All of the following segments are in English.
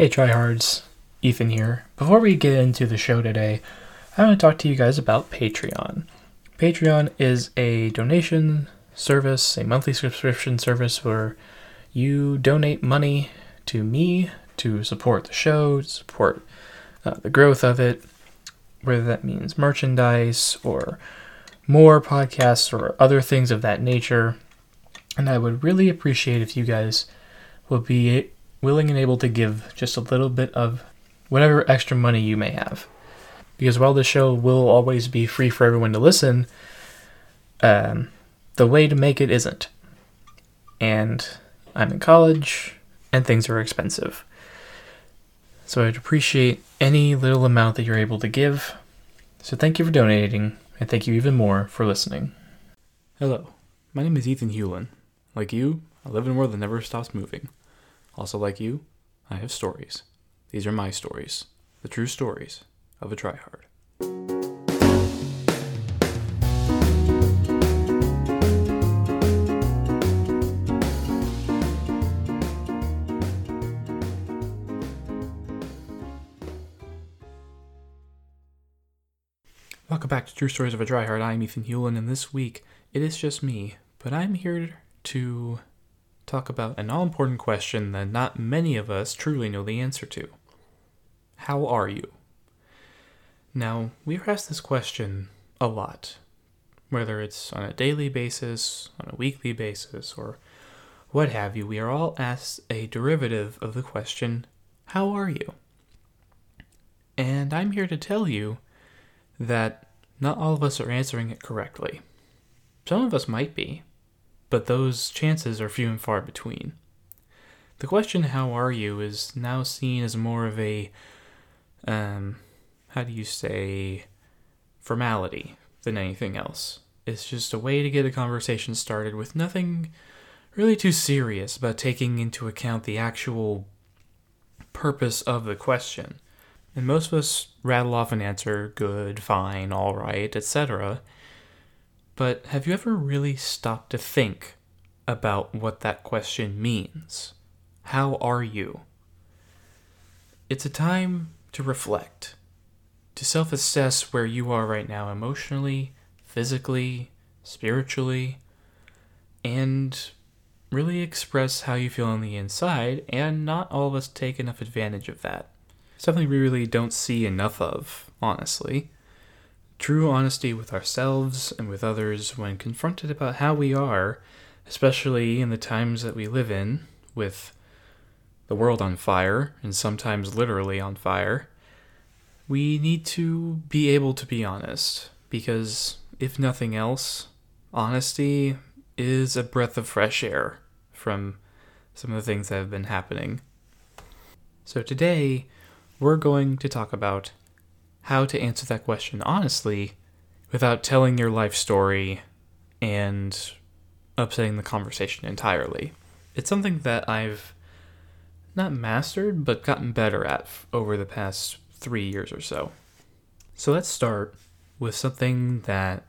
Hey, tryhards. Ethan here. Before we get into the show today, I want to talk to you guys about Patreon. Patreon is a donation service, a monthly subscription service where you donate money to me to support the show, support uh, the growth of it, whether that means merchandise or more podcasts or other things of that nature. And I would really appreciate if you guys would be willing and able to give just a little bit of whatever extra money you may have. Because while the show will always be free for everyone to listen, um, the way to make it isn't. And I'm in college, and things are expensive. So I'd appreciate any little amount that you're able to give. So thank you for donating, and thank you even more for listening. Hello, my name is Ethan Hewlin. Like you, I live in a world that never stops moving. Also, like you, I have stories. These are my stories, the true stories of a tryhard. Welcome back to True Stories of a Tryhard. I'm Ethan Hewlin, and this week it is just me, but I'm here to talk about an all important question that not many of us truly know the answer to How are you? Now, we are asked this question a lot, whether it's on a daily basis, on a weekly basis, or what have you. We are all asked a derivative of the question How are you? And I'm here to tell you that not all of us are answering it correctly. Some of us might be, but those chances are few and far between. The question, how are you, is now seen as more of a, um, how do you say, formality than anything else. It's just a way to get a conversation started with nothing really too serious about taking into account the actual purpose of the question. And most of us rattle off an answer good, fine, all right, etc. But have you ever really stopped to think about what that question means? How are you? It's a time to reflect, to self assess where you are right now emotionally, physically, spiritually, and really express how you feel on the inside, and not all of us take enough advantage of that. Something we really don't see enough of, honestly. True honesty with ourselves and with others when confronted about how we are, especially in the times that we live in, with the world on fire, and sometimes literally on fire, we need to be able to be honest, because if nothing else, honesty is a breath of fresh air from some of the things that have been happening. So today, we're going to talk about how to answer that question honestly without telling your life story and upsetting the conversation entirely. It's something that I've not mastered, but gotten better at over the past three years or so. So let's start with something that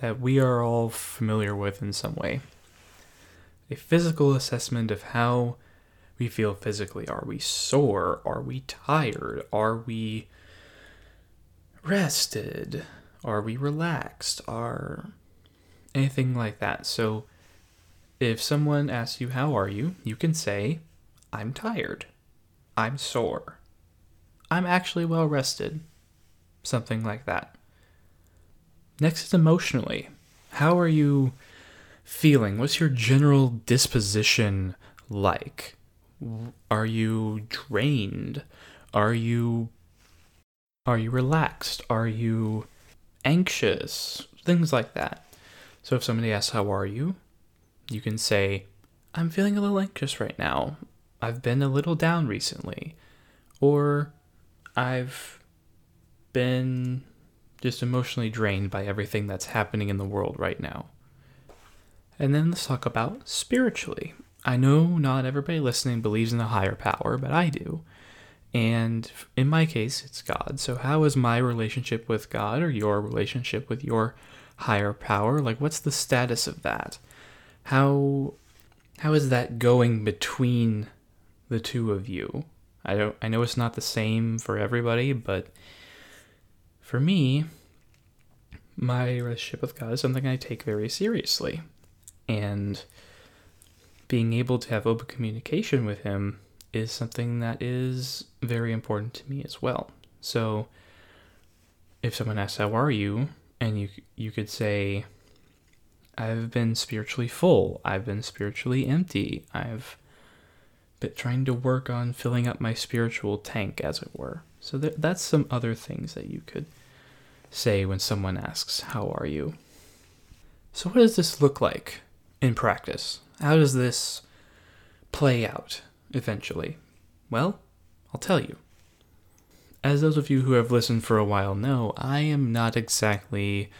that we are all familiar with in some way. A physical assessment of how we feel physically. Are we sore? Are we tired? Are we rested? Are we relaxed? Are anything like that. So if someone asks you, How are you? you can say, I'm tired. I'm sore. I'm actually well rested. Something like that. Next is emotionally. How are you feeling? What's your general disposition like? Are you drained? Are you are you relaxed? Are you anxious? Things like that. So if somebody asks how are you, you can say I'm feeling a little anxious right now. I've been a little down recently. Or I've been just emotionally drained by everything that's happening in the world right now. And then let's talk about spiritually. I know not everybody listening believes in a higher power, but I do. And in my case, it's God. So, how is my relationship with God or your relationship with your higher power? Like, what's the status of that? How how is that going between the two of you? I don't I know it's not the same for everybody, but for me, my relationship with God is something I take very seriously. And being able to have open communication with him is something that is very important to me as well. So if someone asks how are you and you you could say I've been spiritually full, I've been spiritually empty. I've been trying to work on filling up my spiritual tank as it were. So th- that's some other things that you could say when someone asks how are you. So what does this look like in practice? How does this play out eventually? Well, I'll tell you. As those of you who have listened for a while know, I am not exactly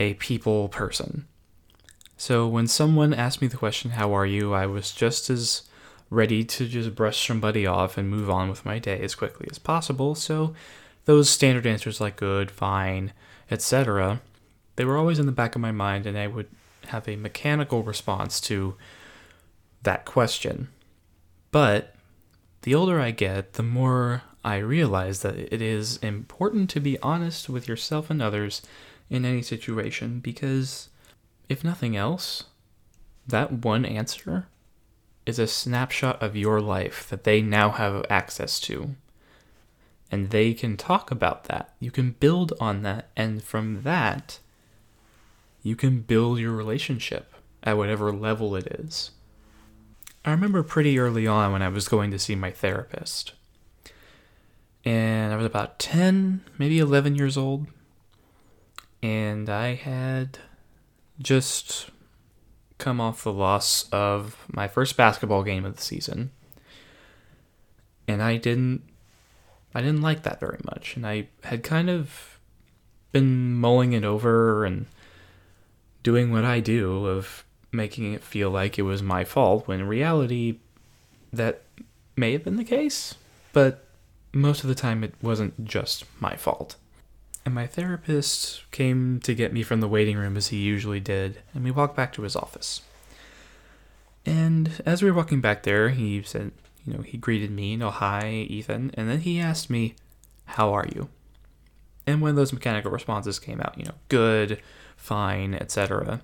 a people person. So when someone asked me the question, How are you? I was just as ready to just brush somebody off and move on with my day as quickly as possible. So those standard answers like good, fine, etc., they were always in the back of my mind, and I would have a mechanical response to that question. But the older I get, the more I realize that it is important to be honest with yourself and others in any situation because, if nothing else, that one answer is a snapshot of your life that they now have access to. And they can talk about that. You can build on that. And from that, you can build your relationship at whatever level it is. I remember pretty early on when I was going to see my therapist. And I was about 10, maybe 11 years old. And I had just come off the loss of my first basketball game of the season. And I didn't I didn't like that very much. And I had kind of been mulling it over and doing what I do of making it feel like it was my fault when in reality that may have been the case, but most of the time it wasn't just my fault. And my therapist came to get me from the waiting room as he usually did, and we walked back to his office. And as we were walking back there, he said, you know, he greeted me, you know, hi, Ethan, and then he asked me, how are you? And of those mechanical responses came out, you know, good, fine, etc.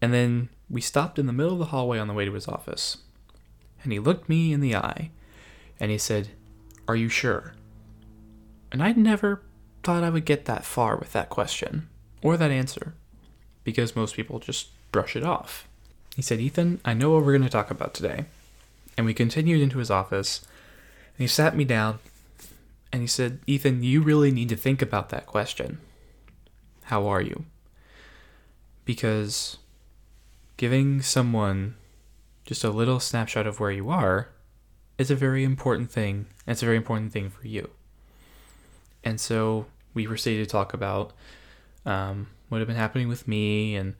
And then we stopped in the middle of the hallway on the way to his office. And he looked me in the eye and he said, Are you sure? And I never thought I would get that far with that question or that answer because most people just brush it off. He said, Ethan, I know what we're going to talk about today. And we continued into his office and he sat me down and he said, Ethan, you really need to think about that question. How are you? because giving someone just a little snapshot of where you are is a very important thing. And it's a very important thing for you. And so we proceeded to talk about um, what had been happening with me and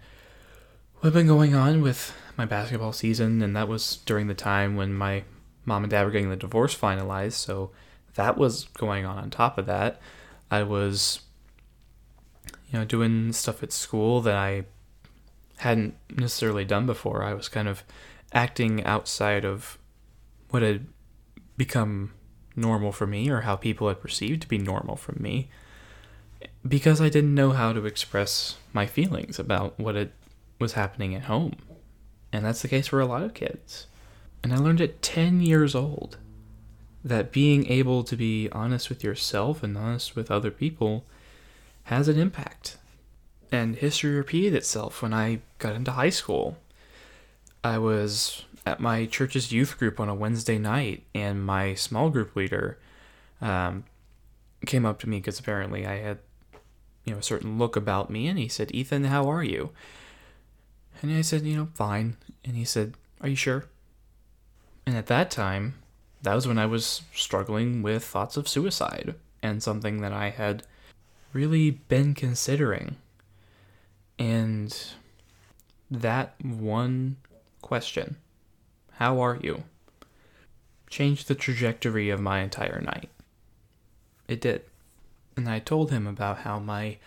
what had been going on with my basketball season. And that was during the time when my mom and dad were getting the divorce finalized. So that was going on on top of that. I was, you know, doing stuff at school that I hadn't necessarily done before. I was kind of acting outside of what had become normal for me or how people had perceived to be normal from me because I didn't know how to express my feelings about what it was happening at home. And that's the case for a lot of kids. And I learned at 10 years old that being able to be honest with yourself and honest with other people has an impact and history repeated itself when I got into high school. I was at my church's youth group on a Wednesday night, and my small group leader um, came up to me because apparently I had, you know, a certain look about me, and he said, "Ethan, how are you?" And I said, "You know, fine." And he said, "Are you sure?" And at that time, that was when I was struggling with thoughts of suicide and something that I had really been considering and that one question, how are you, changed the trajectory of my entire night. It did. And I told him about how my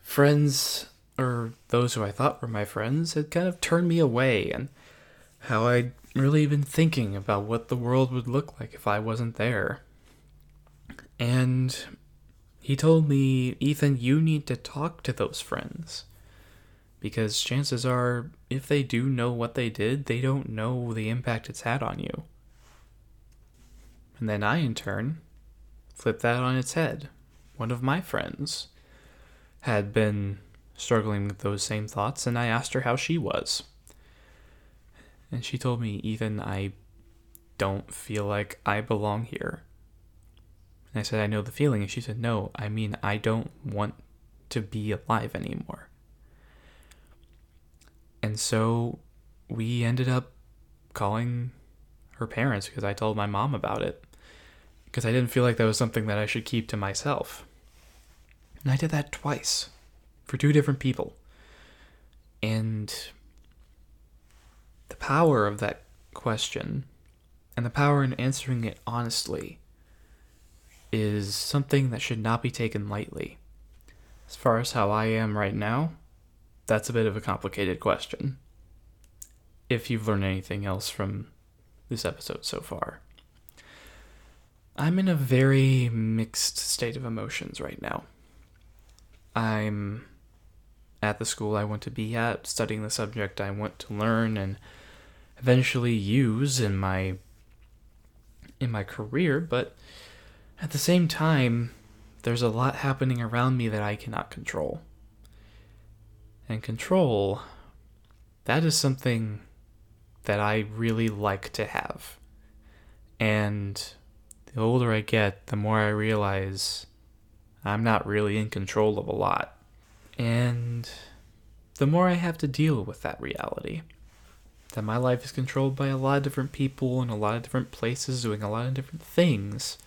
friends, or those who I thought were my friends, had kind of turned me away, and how I'd really been thinking about what the world would look like if I wasn't there. And he told me, Ethan, you need to talk to those friends. Because chances are, if they do know what they did, they don't know the impact it's had on you. And then I, in turn, flipped that on its head. One of my friends had been struggling with those same thoughts, and I asked her how she was. And she told me, Ethan, I don't feel like I belong here. And I said, I know the feeling. And she said, No, I mean, I don't want to be alive anymore. And so we ended up calling her parents because I told my mom about it. Because I didn't feel like that was something that I should keep to myself. And I did that twice for two different people. And the power of that question and the power in answering it honestly is something that should not be taken lightly. As far as how I am right now, that's a bit of a complicated question. If you've learned anything else from this episode so far, I'm in a very mixed state of emotions right now. I'm at the school I want to be at, studying the subject I want to learn and eventually use in my in my career, but at the same time, there's a lot happening around me that I cannot control. And control, that is something that I really like to have. And the older I get, the more I realize I'm not really in control of a lot. And the more I have to deal with that reality that my life is controlled by a lot of different people in a lot of different places doing a lot of different things.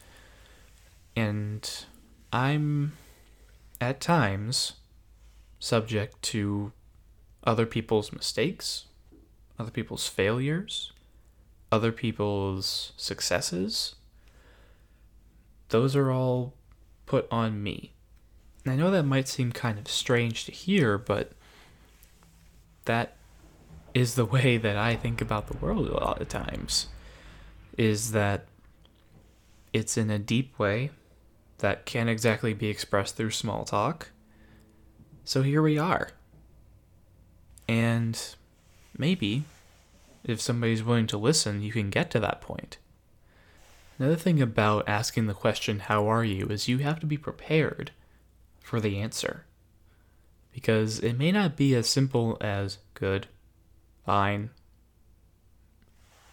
And I'm at times subject to other people's mistakes, other people's failures, other people's successes. Those are all put on me. And I know that might seem kind of strange to hear, but that is the way that I think about the world a lot of times. Is that it's in a deep way that can't exactly be expressed through small talk. So here we are. And maybe, if somebody's willing to listen, you can get to that point. Another thing about asking the question, How are you? is you have to be prepared for the answer. Because it may not be as simple as good, fine.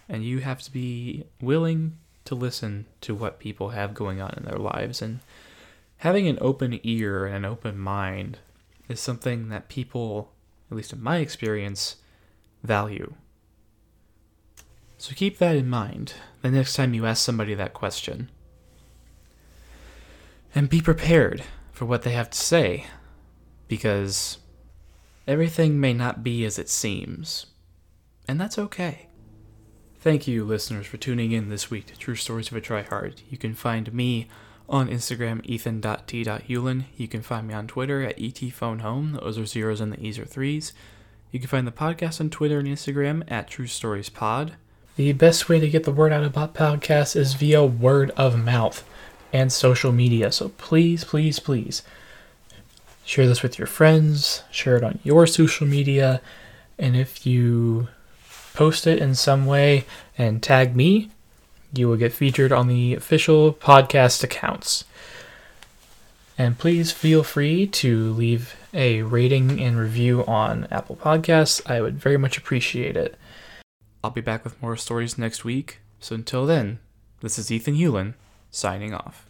And you have to be willing to listen to what people have going on in their lives. And having an open ear and an open mind is something that people, at least in my experience, value. So keep that in mind the next time you ask somebody that question. And be prepared for what they have to say, because everything may not be as it seems and that's okay. Thank you, listeners, for tuning in this week to True Stories of a Tryhard. You can find me on Instagram, ethan.t.hewlin. You can find me on Twitter at etphonehome. Those are zeros and the e's are threes. You can find the podcast on Twitter and Instagram at True Stories Pod. The best way to get the word out about podcasts is via word of mouth and social media. So please, please, please share this with your friends, share it on your social media, and if you post it in some way and tag me, you will get featured on the official podcast accounts. And please feel free to leave a rating and review on Apple Podcasts. I would very much appreciate it. I'll be back with more stories next week. So until then, this is Ethan Hewlin signing off.